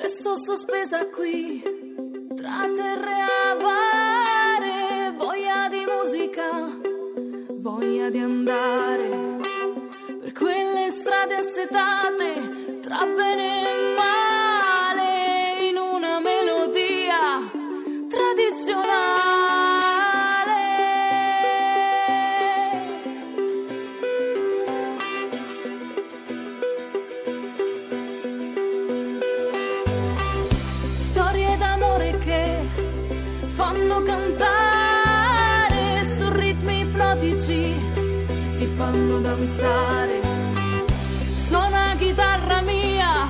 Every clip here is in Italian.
Resto sospesa qui, tra terre avare, voglia di musica, voglia di andare per quelle strade assetate, tra bene e male, fanno danzare. Suona chitarra mia,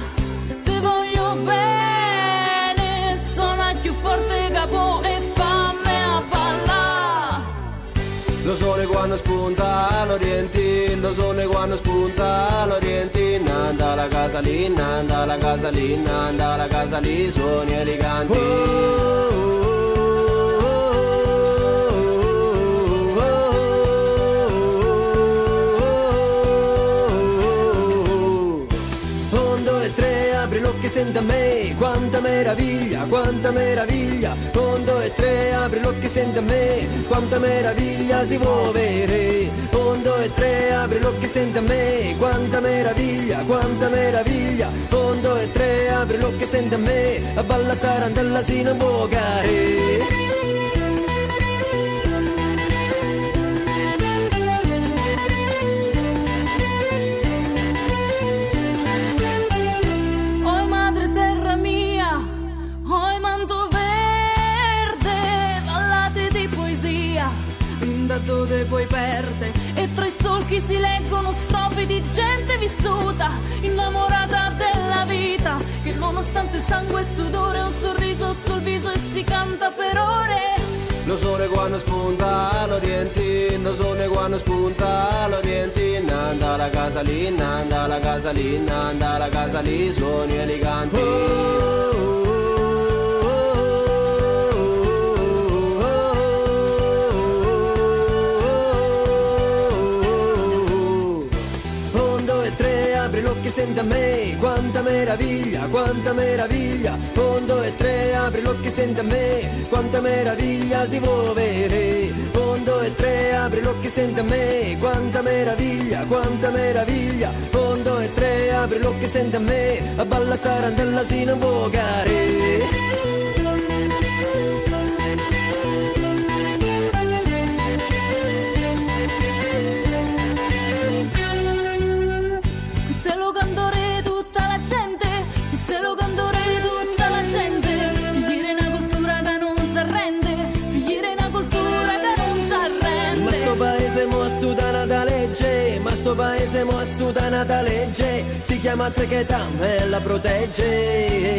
ti voglio bene, suona più forte capo e fammi a ballare. Lo sole quando spunta all'oriente, lo sole quando spunta all'oriente, nanda la casa lì, nanda la casa lì, nanda la casa lì, suoni eleganti. Un, me, quanta meraviglia, quanta meraviglia. Un, due, tre, apri l'occhio e senti a me, quanta meraviglia si può avere. Un, due, tre, apri l'occhio e senti a me, quanta meraviglia, quanta meraviglia. Un, due, tre, apri l'occhio e senti a me, a balla tarantella si non può care. Dove poi perde, e tra i solchi si leggono strofe di gente vissuta, innamorata della vita, che nonostante sangue e sudore, un sorriso sul viso e si canta per ore. Lo sole quando spunta all'oriente, lo sole quando spunta all'oriente, nanda la casa lì, nanda la casa lì, nanda la casa lì, suoni eleganti. Un, meraviglia, quanta meraviglia. Un, due, tre, apri l'occhio e senti a me, quanta meraviglia si può avere. Un, due, tre, apri l'occhio e senti a me, quanta meraviglia, quanta meraviglia. Un, due, tre, apri l'occhio e senti a me, a balla tarantella si non può care. Paese mo assutana da legge, si chiama Zechetan e la protegge.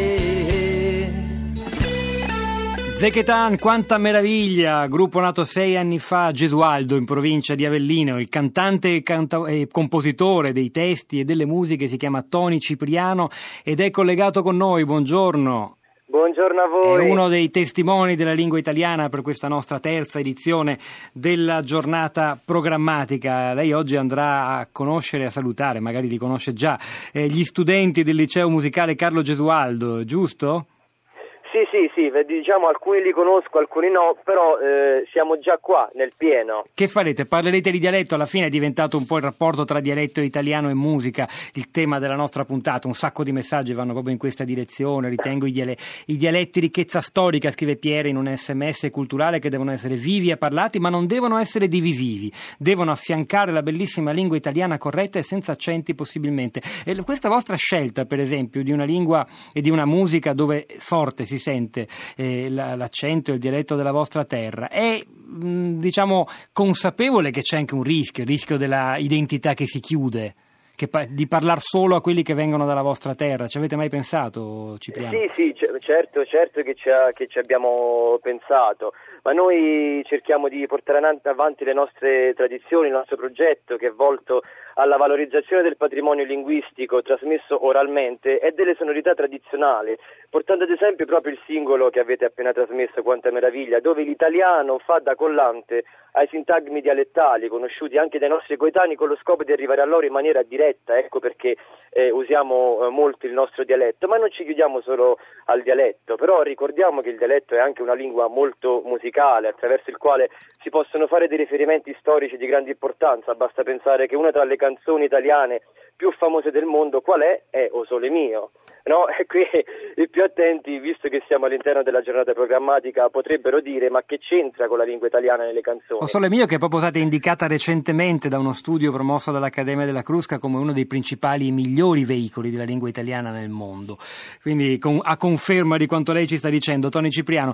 Zechetan, quanta meraviglia! Gruppo nato sei anni fa a Gesualdo, in provincia di Avellino. Il cantante e, canta- e compositore dei testi e delle musiche si chiama Tony Cipriano ed è collegato con noi. Buongiorno. Buongiorno a È voi. uno dei testimoni della lingua italiana per questa nostra terza edizione della giornata programmatica. Lei oggi andrà a conoscere, a salutare, magari li conosce già, eh, gli studenti del liceo musicale Carlo Gesualdo, giusto? Sì, sì, sì, diciamo alcuni li conosco, alcuni no, però eh, siamo già qua nel pieno. Che farete? Parlerete di dialetto? Alla fine è diventato un po' il rapporto tra dialetto italiano e musica, il tema della nostra puntata. Un sacco di messaggi vanno proprio in questa direzione. Ritengo i, diale- i dialetti ricchezza storica, scrive Piere in un sms culturale, che devono essere vivi e parlati, ma non devono essere divisivi. Devono affiancare la bellissima lingua italiana corretta e senza accenti possibilmente. E questa vostra scelta, per esempio, di una lingua e di una musica dove forte si sente eh, la- l'accento e il dialetto della vostra terra, è mh, diciamo consapevole che c'è anche un rischio, il rischio della identità che si chiude, pa- di parlare solo a quelli che vengono dalla vostra terra. Ci avete mai pensato, Cipriano? Sì, sì, c- certo, certo che ci, che ci abbiamo pensato, ma noi cerchiamo di portare avan- avanti le nostre tradizioni, il nostro progetto che è volto alla valorizzazione del patrimonio linguistico trasmesso oralmente e delle sonorità tradizionali, portando ad esempio proprio il singolo che avete appena trasmesso, Quanta meraviglia, dove l'italiano fa da collante ai sintagmi dialettali conosciuti anche dai nostri coetanei con lo scopo di arrivare a loro in maniera diretta, ecco perché eh, usiamo eh, molto il nostro dialetto, ma non ci chiudiamo solo al dialetto, però ricordiamo che il dialetto è anche una lingua molto musicale attraverso il quale si possono fare dei riferimenti storici di grande importanza, basta pensare che una tra le canzoni italiane più famose del mondo qual è? È O Sole Mio. No? Qui i più attenti, visto che siamo all'interno della giornata programmatica, potrebbero dire ma che c'entra con la lingua italiana nelle canzoni? O Sole Mio che è proprio stata indicata recentemente da uno studio promosso dall'Accademia della Crusca come uno dei principali e migliori veicoli della lingua italiana nel mondo. Quindi a conferma di quanto lei ci sta dicendo, Tony Cipriano.